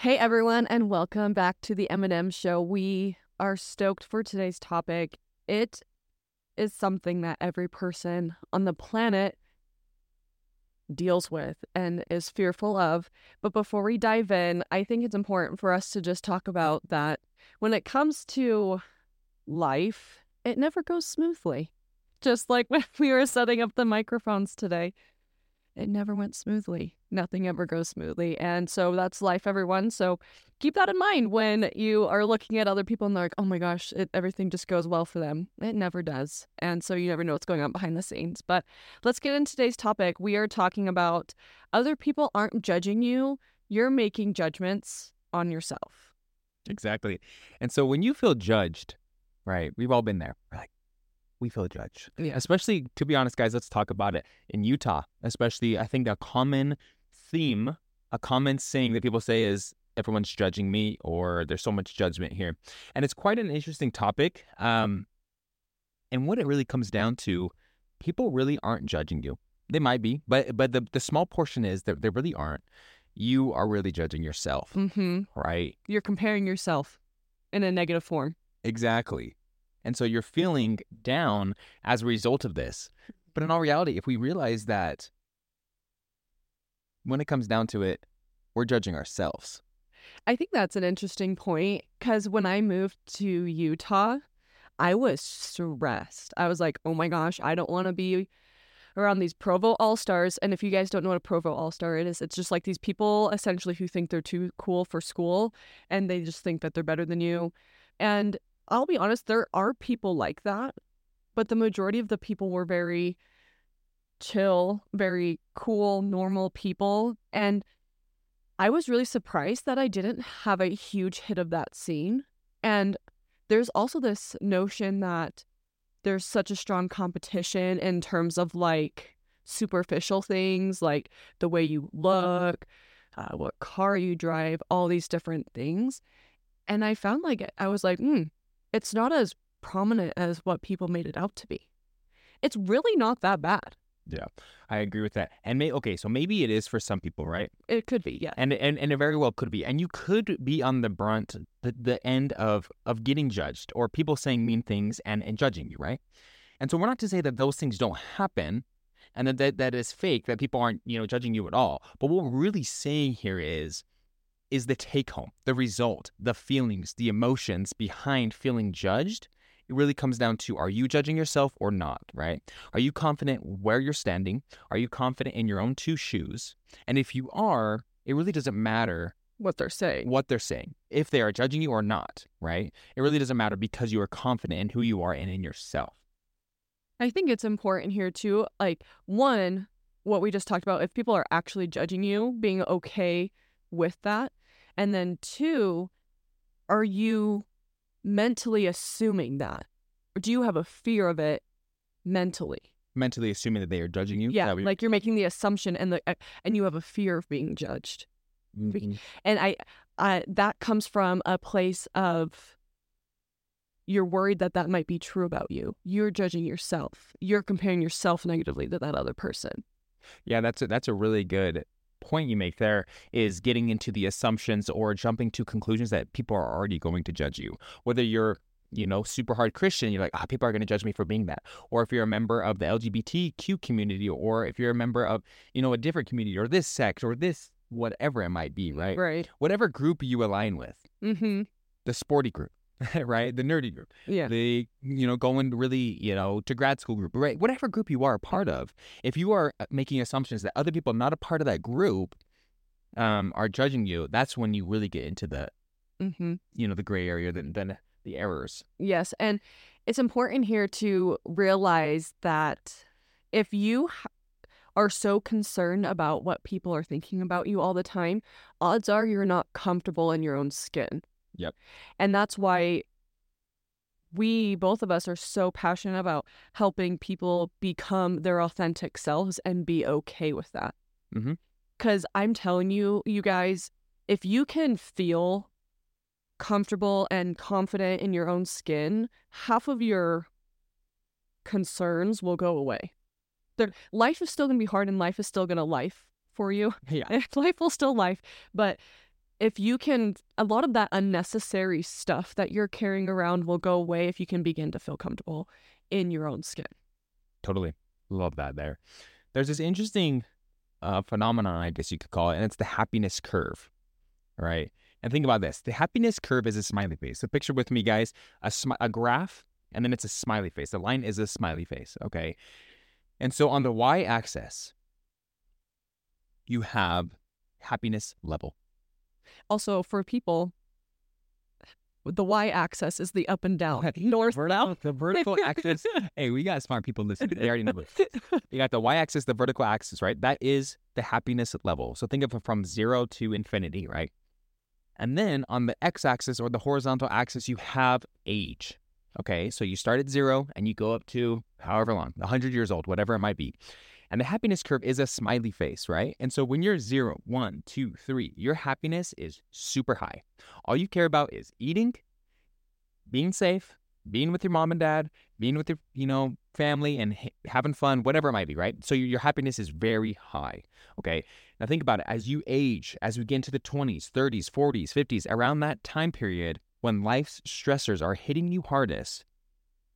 Hey everyone, and welcome back to the Em&M Show. We are stoked for today's topic. It is something that every person on the planet deals with and is fearful of. But before we dive in, I think it's important for us to just talk about that when it comes to life, it never goes smoothly. Just like when we were setting up the microphones today it never went smoothly. Nothing ever goes smoothly. And so that's life, everyone. So keep that in mind when you are looking at other people and they're like, oh my gosh, it, everything just goes well for them. It never does. And so you never know what's going on behind the scenes. But let's get into today's topic. We are talking about other people aren't judging you, you're making judgments on yourself. Exactly. And so when you feel judged, right, we've all been there. We're like, we feel judged. Yeah. Especially, to be honest, guys, let's talk about it. In Utah, especially, I think a common theme, a common saying that people say is everyone's judging me or there's so much judgment here. And it's quite an interesting topic. Um, and what it really comes down to, people really aren't judging you. They might be, but but the, the small portion is that they really aren't. You are really judging yourself, Mm-hmm. right? You're comparing yourself in a negative form. Exactly. And so you're feeling down as a result of this. But in all reality, if we realize that when it comes down to it, we're judging ourselves. I think that's an interesting point because when I moved to Utah, I was stressed. I was like, oh my gosh, I don't want to be around these Provo All Stars. And if you guys don't know what a Provo All Star is, it's just like these people essentially who think they're too cool for school and they just think that they're better than you. And I'll be honest, there are people like that, but the majority of the people were very chill, very cool, normal people. And I was really surprised that I didn't have a huge hit of that scene. And there's also this notion that there's such a strong competition in terms of like superficial things, like the way you look, uh, what car you drive, all these different things. And I found like I was like, hmm, it's not as prominent as what people made it out to be. It's really not that bad. Yeah, I agree with that. And may okay, so maybe it is for some people, right? It could be, yeah. And and and it very well could be. And you could be on the brunt, the, the end of of getting judged or people saying mean things and and judging you, right? And so we're not to say that those things don't happen and that that, that is fake, that people aren't, you know, judging you at all. But what we're really saying here is is the take home, the result, the feelings, the emotions behind feeling judged. It really comes down to are you judging yourself or not, right? Are you confident where you're standing? Are you confident in your own two shoes? And if you are, it really doesn't matter What they're saying. what they're saying, if they are judging you or not, right? It really doesn't matter because you are confident in who you are and in yourself. I think it's important here too. Like, one, what we just talked about, if people are actually judging you, being okay with that. And then two, are you mentally assuming that? Or do you have a fear of it mentally? Mentally assuming that they are judging you. Yeah, like you're making the assumption and the and you have a fear of being judged. Mhm. And I, I that comes from a place of you're worried that that might be true about you. You're judging yourself. You're comparing yourself negatively to that other person. Yeah, that's a, that's a really good point you make there is getting into the assumptions or jumping to conclusions that people are already going to judge you. Whether you're, you know, super hard Christian, you're like, ah, people are going to judge me for being that. Or if you're a member of the LGBTQ community, or if you're a member of, you know, a different community or this sect or this, whatever it might be, right? Right. Whatever group you align with, Mm-hmm. the sporty group, right? The nerdy group. Yeah. the you know going really you know to grad school group right whatever group you are a part of if you are uh, making assumptions that other people not a part of that group um are judging you that's when you really get into the Mm-hmm. you know the gray area then then the errors Yes. And it's important here to realize that if you h- are so concerned about what people are thinking about you all the time, odds are you're not comfortable in your own skin. Yep. And that's why we, both of us, are so passionate about helping people become their authentic selves and be okay with that. Mm-hmm. Because I'm telling you, you guys, if you can feel comfortable and confident in your own skin, half of your concerns will go away. Life is still going to be hard and life is still going to life for you. yeah life will still life, but if you can, a lot of that unnecessary stuff that you're carrying around will go away if you can begin to feel comfortable in your own skin. Totally. Love that there. There's this interesting uh, phenomenon, I guess you could call it, and it's the happiness curve, right? And think about this the happiness curve is a smiley face. So picture with me, guys, a, a graph, and then it's a smiley face. The line is a smiley face, okay? And so on the y axis, you have happiness level. Also, for people, the y axis is the up and down, north, south. The vertical axis. hey, we got smart people listening. They already know this. You got the y axis, the vertical axis, right? That is the happiness level. So think of it from zero to infinity, right? And then on the x axis or the horizontal axis, you have age. Okay, so you start at zero and you go up to however long, 100 years old, whatever it might be. And the happiness curve is a smiley face, right? And so when you're zero, one, two, three, your happiness is super high. All you care about is eating, being safe, being with your mom and dad, being with your, you know, family and ha- having fun, whatever it might be, right? So your, your happiness is very high. Okay. Now think about it. As you age, as we get into the 20s, 30s, 40s, 50s, around that time period when life's stressors are hitting you hardest,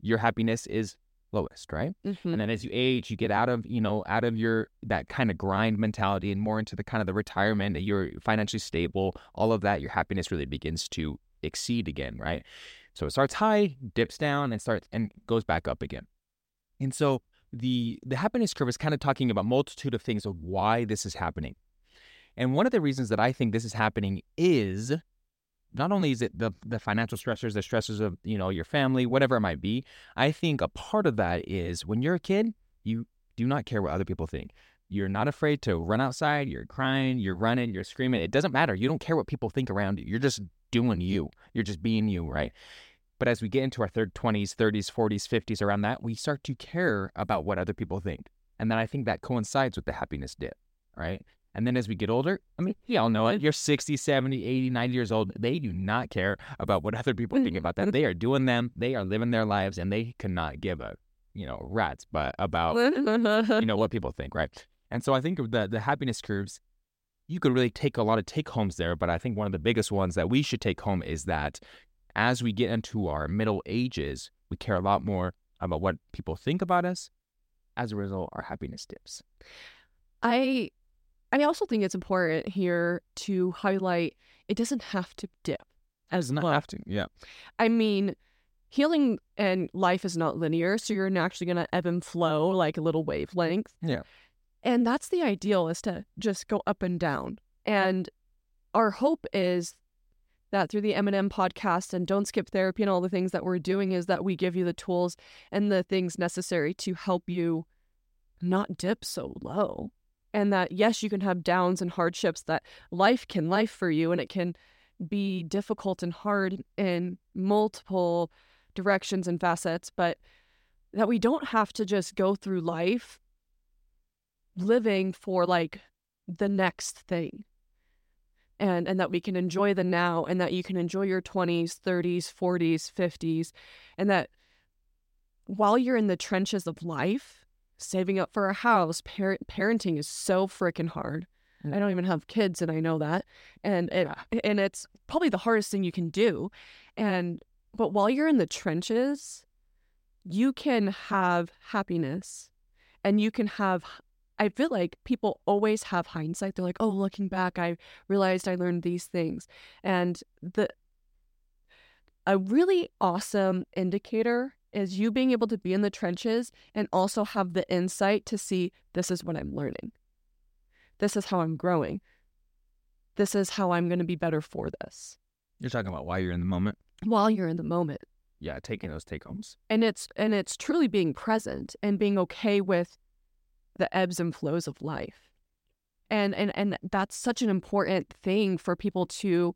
your happiness is lowest, right? Mhm. And then as you age, you get out of, you know, out of your that kind of grind mentality and more into the kind of the retirement that you're financially stable, all of that, your happiness really begins to exceed again, right? So it starts high, dips down, and starts and goes back up again. And so the the happiness curve is kind of talking about multitude of things of why this is happening. And one of the reasons that I think this is happening is not only is it the the financial stressors, the stressors of you know your family, whatever it might be. I think a part of that is when you're a kid, you do not care what other people think. You're not afraid to run outside. You're crying. You're running. You're screaming. It doesn't matter. You don't care what people think around you. You're just doing you. You're just being you, right? But as we get into our third 20s, 30s, 40s, 50s, around that, we start to care about what other people think. And then I think that coincides with the happiness dip, right? And then as we get older, I mean, we all know it. You're 60, 70, 80, 90 years old. They do not care about what other people think about them. They are doing them. They are living their lives and they cannot give a, you know, rat's but about, you know, what people think, right? And so I think the the happiness curves, you could really take a lot of take homes there, but I think one of the biggest ones that we should take home is that as we get into our middle ages, we care a lot more about what people think about us. As a result, our happiness dips. I I also think it's important here to highlight it doesn't have to dip as Does not well. have to. Yeah. I mean, healing and life is not linear, so you're naturally going to ebb and flow like a little wavelength. Yeah. And that's the ideal is to just go up and down. And our hope is that through the Em&M podcast and Don't Skip Therapy and all the things that we're doing is that we give you the tools and the things necessary to help you not dip so low. And that yes, you can have downs and hardships that life can life for you and it can be difficult and hard in multiple directions and facets, but that we don't have to just go through life living for like the next thing. And and that we can enjoy the now and that you can enjoy your 20s, 30s, 40s, 50s and that while you're in the trenches of life, saving up for a house, parent parenting is so freaking hard. I don't even have kids and I know that. And it, and it's probably the hardest thing you can do. And but while you're in the trenches, you can have happiness and you can have I feel like people always have hindsight. They're like, "Oh, looking back, I realized I learned these things." And the a really awesome indicator is you being able to be in the trenches and also have the insight to see this is what I'm learning. This is how I'm growing. This is how I'm going to be better for this You're talking about why you're in the moment. while you're in the moment. Yeah, taking those take homes. And it's and it's truly being present and being okay with the ebbs and flows of life. And and and that's such an important thing for people to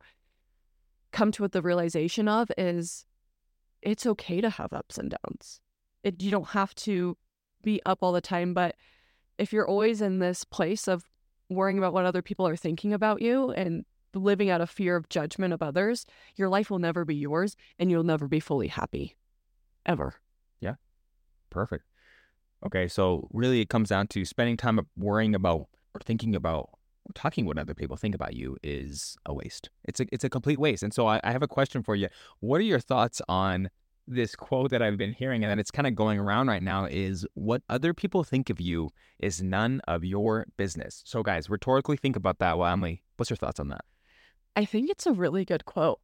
come to with the realization of is it's okay to have ups and downs. It you don't have to be up all the time, but if you're always in this place of worrying about what other people are thinking about you and living out of fear of judgment of others, your life will never be yours and you'll never be fully happy. Ever. Yeah. Perfect. Okay, so really it comes down to spending time worrying about or thinking about talking what other people think about you is a waste. It's a it's a complete waste. And so I, I have a question for you. What are your thoughts on this quote that I've been hearing and that it's kind of going around right now is what other people think of you is none of your business. So guys, rhetorically think about that. Well, Emily, what's your thoughts on that? I think it's a really good quote.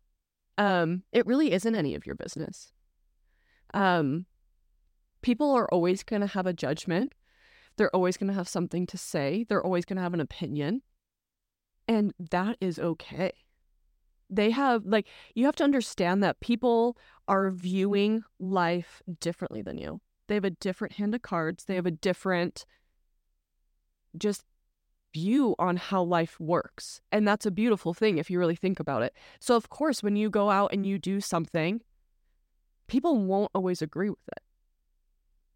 Um, it really isn't any of your business. Um, people are always going to have a judgment. They're always going to have something to say. They're always going to have an opinion. And that is okay. They have, like, you have to understand that people are viewing life differently than you. They have a different hand of cards. They have a different, just view on how life works. And that's a beautiful thing if you really think about it. So, of course, when you go out and you do something, people won't always agree with it.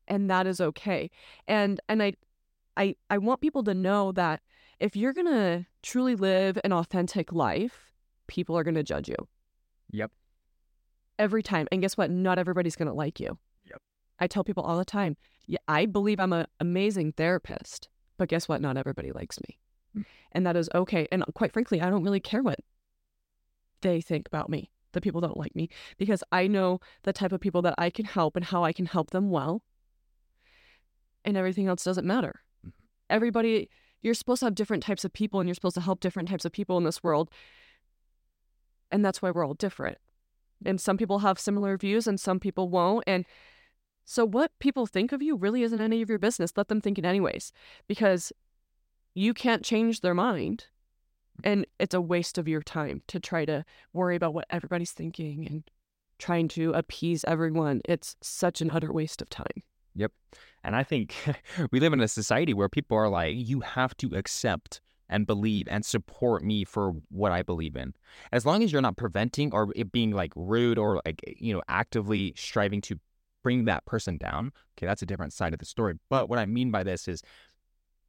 And that is okay. And and I I I want people to know that if you're going to truly live an authentic life, people are going to judge you. Yep. Every time. And guess what? Not everybody's going to like you. Yep. I tell people all the time, yeah, I believe I'm an amazing therapist, but guess what? Not everybody likes me. Mm. And that is okay. And quite frankly, I don't really care what they think about me. The people don't like me because I know the type of people that I can help and how I can help them well. And everything else doesn't matter. Mhm. Everybody, you're supposed to have different types of people and you're supposed to help different types of people in this world. And that's why we're all different. And some people have similar views and some people won't. And so what people think of you really isn't any of your business. Let them think it anyways, because you can't change their mind. And it's a waste of your time to try to worry about what everybody's thinking and trying to appease everyone. It's such an utter waste of time. Yep. And I think we live in a society where people are like, you have to accept and believe and support me for what I believe in. As long as you're not preventing or it being like rude or like, eh, you know, actively striving to bring that person down. Okay, that's a different side of the story. But what I mean by this is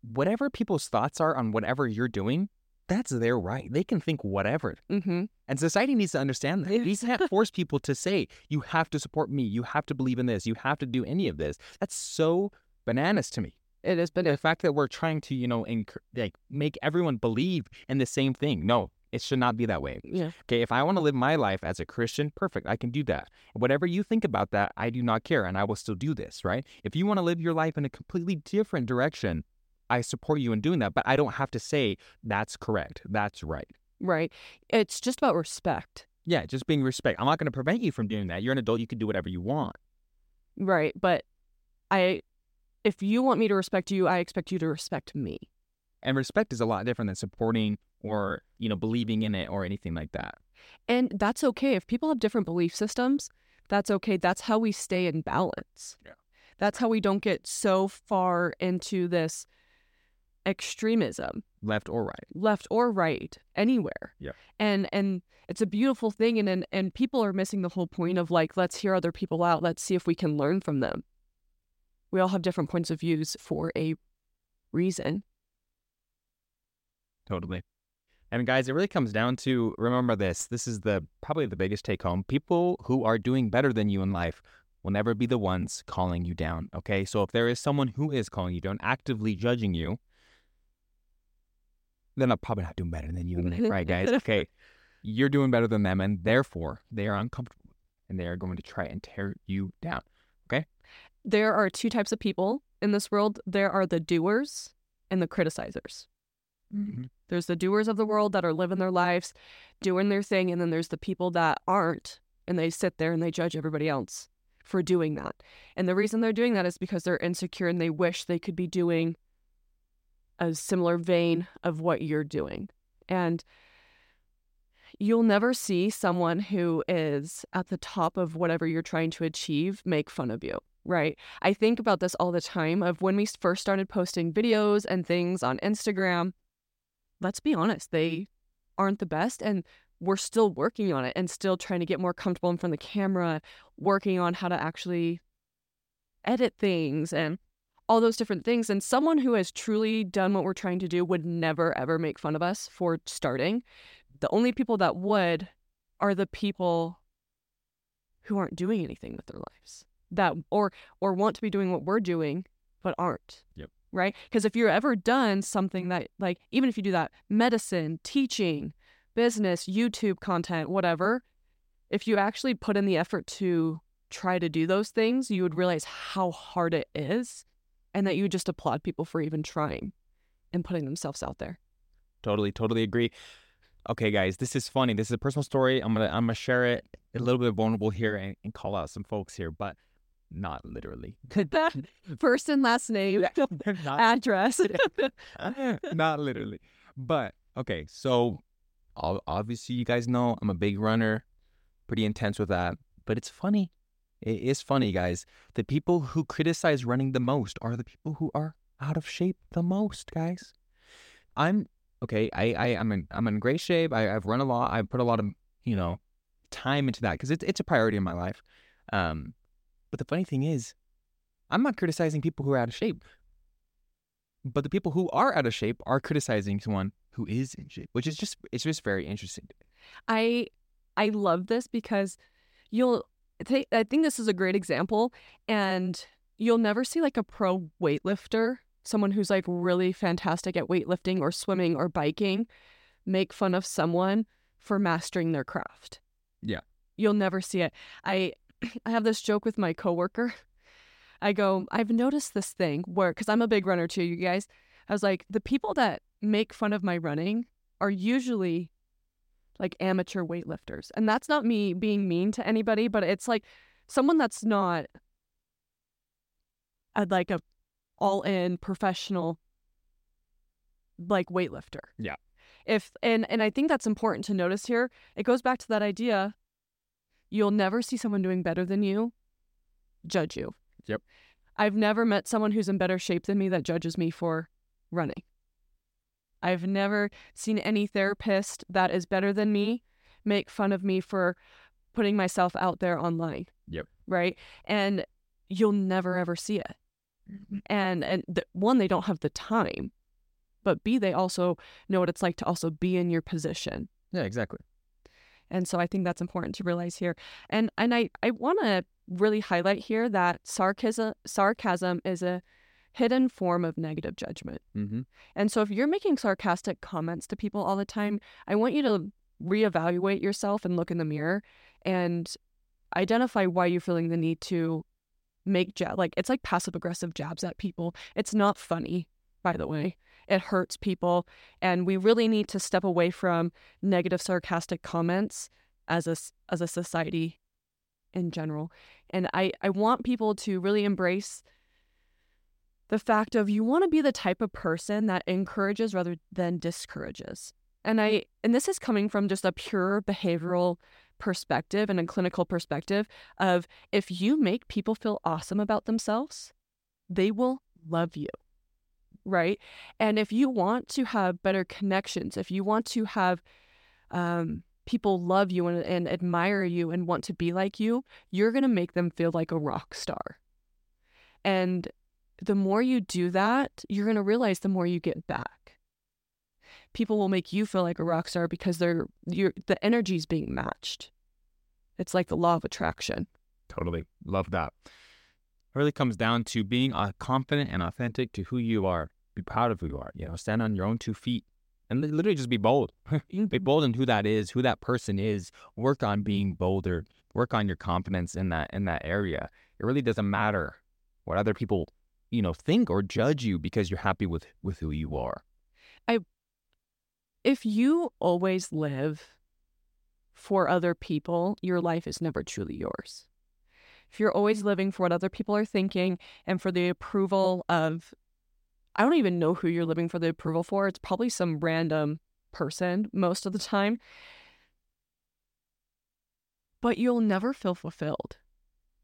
whatever people's thoughts are on whatever you're doing, that's their right. They can think whatever. Mm-hmm. And society needs to understand that. We can't force people to say, you have to support me, you have to believe in this, you have to do any of this. That's so bananas to me. It has been The fact that we're trying to, you know, enc- like make everyone believe in the same thing. No, it should not be that way. yeah. Okay, if I want to live my life as a Christian, perfect, I can do that. Whatever you think about that, I do not care, and I will still do this, right? If you want to live your life in a completely different direction, I support you in doing that, but I don't have to say that's correct, that's right. Right. It's just about respect. Yeah, just being respect. I'm not going to prevent you from doing that. You're an adult, you can do whatever you want. Right. But I if you want me to respect you, I expect you to respect me. And respect is a lot different than supporting or, you know, believing in it or anything like that. And that's okay. If people have different belief systems, that's okay. That's how we stay in balance. Yeah. That's how we don't get so far into this extremism, Left or right. left or right, anywhere. Yeah. And and it's a beautiful thing and, and and people are missing the whole point of like let's hear other people out. Let's see if we can learn from them. We all have different points of views for a reason. Totally. And guys, it really comes down to remember this. This is the probably the biggest take home. People who are doing better than you in life will never be the ones calling you down. Okay. So if there is someone who is calling you down, actively judging you, then I'm probably not doing better than you right, guys? Okay. You're doing better than them, and therefore they are uncomfortable and they are going to try and tear you down. Okay. There are two types of people in this world. There are the doers and the criticizers. Mhm. There's the doers of the world that are living their lives, doing their thing, and then there's the people that aren't, and they sit there and they judge everybody else for doing that. And the reason they're doing that is because they're insecure and they wish they could be doing a similar vein of what you're doing. And you'll never see someone who is at the top of whatever you're trying to achieve make fun of you. Right. I think about this all the time of when we first started posting videos and things on Instagram. Let's be honest, they aren't the best and we're still working on it and still trying to get more comfortable in front of the camera, working on how to actually edit things and all those different things. And someone who has truly done what we're trying to do would never ever make fun of us for starting. The only people that would are the people who aren't doing anything with their lives that or or want to be doing what we're doing but aren't. Yep. right? Because if you're ever done something that, like, even if you do that, medicine, teaching, business, YouTube content, whatever, if you actually put in the effort to try to do those things, you would realize how hard it is and that you just applaud people for even trying and putting themselves out there. Totally, totally agree. Okay, guys, this is funny. This is a personal story. I'm gonna I'm gonna share it a little bit vulnerable here and, and call out some folks here, but not literally. First and last name, not, address. not literally. But okay, so obviously you guys know I'm a big runner, pretty intense with that. But it's funny. It is funny, guys. The people who criticize running the most are the people who are out of shape the most, guys. I'm okay. I, I I'm in I'm in great shape. I, I've run a lot. I put a lot of you know time into that because it's it's a priority in my life. Um, but the funny thing is, I'm not criticizing people who are out of shape. But the people who are out of shape are criticizing someone who is in shape, which is just it's just very interesting. I I love this because you'll I think this is a great example and you'll never see like a pro weightlifter, someone who's like really fantastic at weightlifting or swimming or biking, make fun of someone for mastering their craft. Yeah. You'll never see it. I I have this joke with my coworker. I go, I've noticed this thing where, because I'm a big runner too, you guys. I was like, the people that make fun of my running are usually like amateur weightlifters. And that's not me being mean to anybody, but it's like someone that's not a, like a all in professional like weightlifter. Yeah. If and and I think that's important to notice here. It goes back to that idea you'll never see someone doing better than you judge you. Yep. I've never met someone who's in better shape than me that judges me for running. I've never seen any therapist that is better than me make fun of me for putting myself out there online. Yep. Right? And you'll never ever see it. Mm-hmm. And and the, one they don't have the time, but B they also know what it's like to also be in your position. Yeah, exactly. And so I think that's important to realize here. And and I, I want to really highlight here that sarcasm sarcasm is a hidden form of negative judgment. Mm-hmm. And so if you're making sarcastic comments to people all the time, I want you to reevaluate yourself and look in the mirror and identify why you're feeling the need to make jab like it's like passive aggressive jabs at people. It's not funny, by the way. It hurts people and we really need to step away from negative sarcastic comments as a as a society in general. And I I want people to really embrace the fact of you want to be the type of person that encourages rather than discourages. And I and this is coming from just a pure behavioral perspective and a clinical perspective of if you make people feel awesome about themselves, they will love you. Right? And if you want to have better connections, if you want to have um, people love you and, and admire you and want to be like you, you're going to make them feel like a rock star. And the more you do that, you're going to realize the more you get back. People will make you feel like a rock star because they're you're, the energy's being matched. It's like the law of attraction. Totally. Love that. It really comes down to being uh, confident and authentic to who you are. Be proud of who you are. You know, stand on your own two feet and li- literally just be bold. be bold in who that is, who that person is. Work on being bolder. Work on your confidence in that in that area. It really doesn't matter what other people you know think or judge you because you're happy with with who you are I If you always live for other people, your life is never truly yours. If you're always living for what other people are thinking and for the approval of, I don't even know who you're living for the approval for. It's probably some random person most of the time. But you'll never feel fulfilled.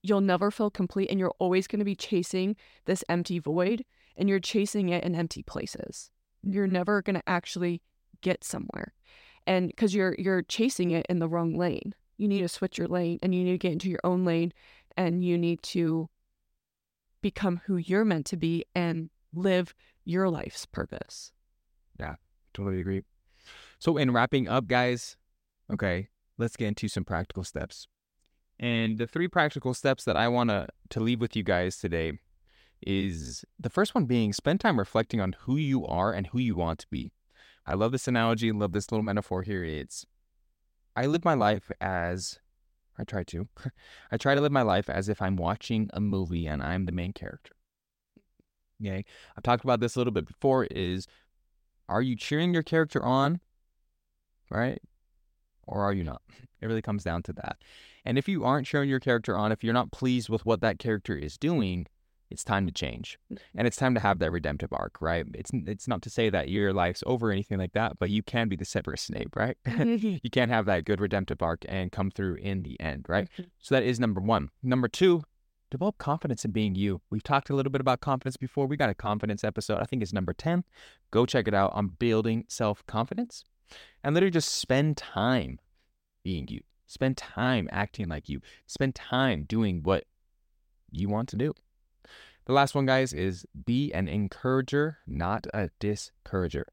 You'll never feel complete, and you're always going to be chasing this empty void, and you're chasing it in empty places. You're mm-hmm. never going to actually get somewhere and because you're you're chasing it in the wrong lane. You need to switch your lane and you need to get into your own lane and you need to become who you're meant to be and live your life's purpose. Yeah, totally agree. So in wrapping up guys okay let's get into some practical steps and the three practical steps that i want to to leave with you guys today is the first one being spend time reflecting on who you are and who you want to be. I love this analogy, love this little metaphor here. It's I live my life as I try to. I try to live my life as if I'm watching a movie and I'm the main character. Okay. I've talked about this a little bit before is are you cheering your character on? Right? Or are you not? It really comes down to that. And if you aren't cheering your character on, if you're not pleased with what that character is doing, it's time to change. Mm-hmm. and it's time to have that redemptive arc right? It's it's not to say that your life's over or anything like that but you can be the severus snape right? Mm-hmm. you can have that good redemptive arc and come through in the end right? Mm-hmm. so that is number one. Number two develop confidence in being you. We've talked a little bit about confidence before. We got a confidence episode. I think it's number 10 go check it out. On building self-confidence. And literally just spend time being you spend time acting like you spend time doing what you want to do the last one, guys, is be an encourager, not a discourager.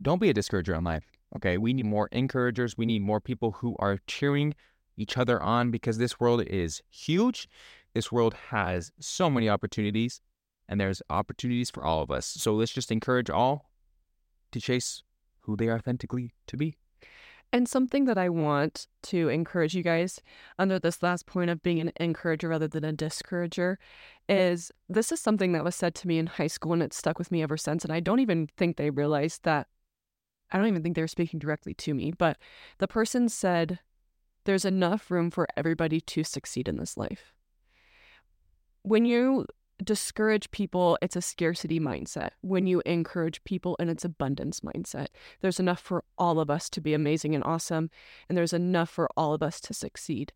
Don't be a discourager in life. Okay, we need more encouragers. We need more people who are cheering each other on because this world is huge. This world has so many opportunities, and there's opportunities for all of us. So let's just encourage all to chase who they are authentically to be. And something that I want to encourage you guys under this last point of being an encourager rather than a discourager is this is something that was said to me in high school and it stuck with me ever since. And I don't even think they realized that. I don't even think they were speaking directly to me, but the person said, There's enough room for everybody to succeed in this life. When you discourage people, it's a scarcity mindset. When you encourage people, and it's abundance mindset. There's enough for all of us to be amazing and awesome, and there's enough for all of us to succeed.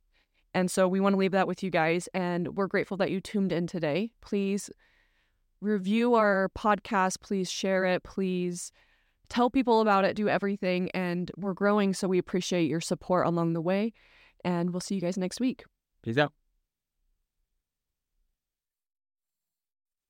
And so we want to leave that with you guys, and we're grateful that you tuned in today. Please review our podcast, please share it, please tell people about it, do everything. And we're growing, so we appreciate your support along the way. And we'll see you guys next week. Peace out.